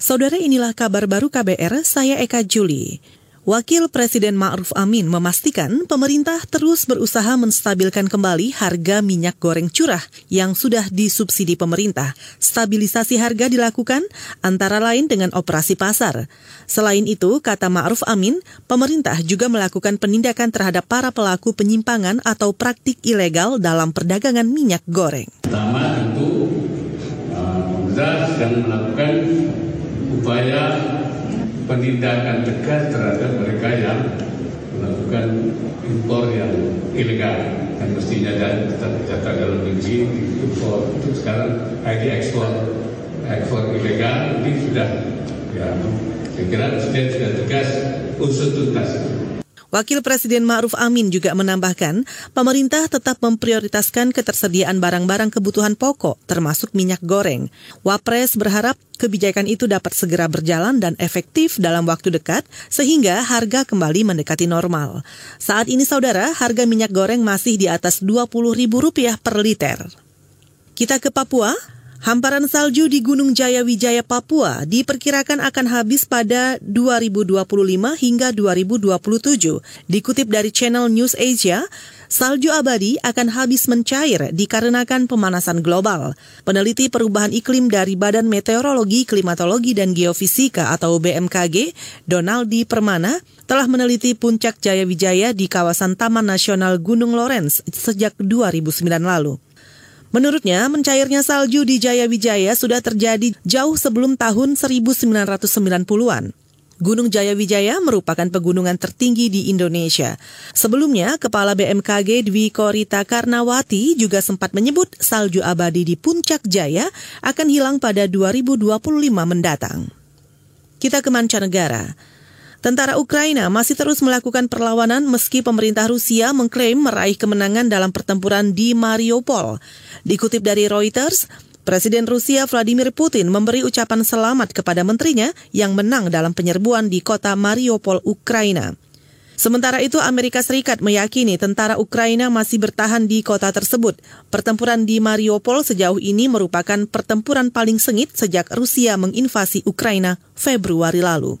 Saudara inilah kabar baru KBR, saya Eka Juli. Wakil Presiden Ma'ruf Amin memastikan pemerintah terus berusaha menstabilkan kembali harga minyak goreng curah yang sudah disubsidi pemerintah. Stabilisasi harga dilakukan antara lain dengan operasi pasar. Selain itu, kata Ma'ruf Amin, pemerintah juga melakukan penindakan terhadap para pelaku penyimpangan atau praktik ilegal dalam perdagangan minyak goreng. Pertama tentu uh, sedang melakukan upaya penindakan tegas terhadap mereka yang melakukan impor yang ilegal. Yang mestinya dan tetap dicatat dalam negeri impor. Itu sekarang ID ekspor ekspor ilegal. Ini sudah ya saya kira presiden sudah tegas usut tuntas Wakil Presiden Ma'ruf Amin juga menambahkan, pemerintah tetap memprioritaskan ketersediaan barang-barang kebutuhan pokok, termasuk minyak goreng. Wapres berharap kebijakan itu dapat segera berjalan dan efektif dalam waktu dekat, sehingga harga kembali mendekati normal. Saat ini, saudara, harga minyak goreng masih di atas Rp20.000 per liter. Kita ke Papua. Hamparan salju di Gunung Jaya Wijaya Papua diperkirakan akan habis pada 2025 hingga 2027. Dikutip dari channel News Asia, salju abadi akan habis mencair dikarenakan pemanasan global. Peneliti perubahan iklim dari Badan Meteorologi, Klimatologi, dan Geofisika atau BMKG, Donaldi Permana, telah meneliti puncak Jaya Wijaya di kawasan Taman Nasional Gunung Lawrence sejak 2009 lalu. Menurutnya, mencairnya salju di Jaya Wijaya sudah terjadi jauh sebelum tahun 1990-an. Gunung Jaya Wijaya merupakan pegunungan tertinggi di Indonesia. Sebelumnya, Kepala BMKG Dwi Korita Karnawati juga sempat menyebut salju abadi di Puncak Jaya akan hilang pada 2025 mendatang. Kita ke mancanegara. Tentara Ukraina masih terus melakukan perlawanan meski pemerintah Rusia mengklaim meraih kemenangan dalam pertempuran di Mariupol. Dikutip dari Reuters, Presiden Rusia Vladimir Putin memberi ucapan selamat kepada menterinya yang menang dalam penyerbuan di kota Mariupol, Ukraina. Sementara itu, Amerika Serikat meyakini tentara Ukraina masih bertahan di kota tersebut. Pertempuran di Mariupol sejauh ini merupakan pertempuran paling sengit sejak Rusia menginvasi Ukraina Februari lalu.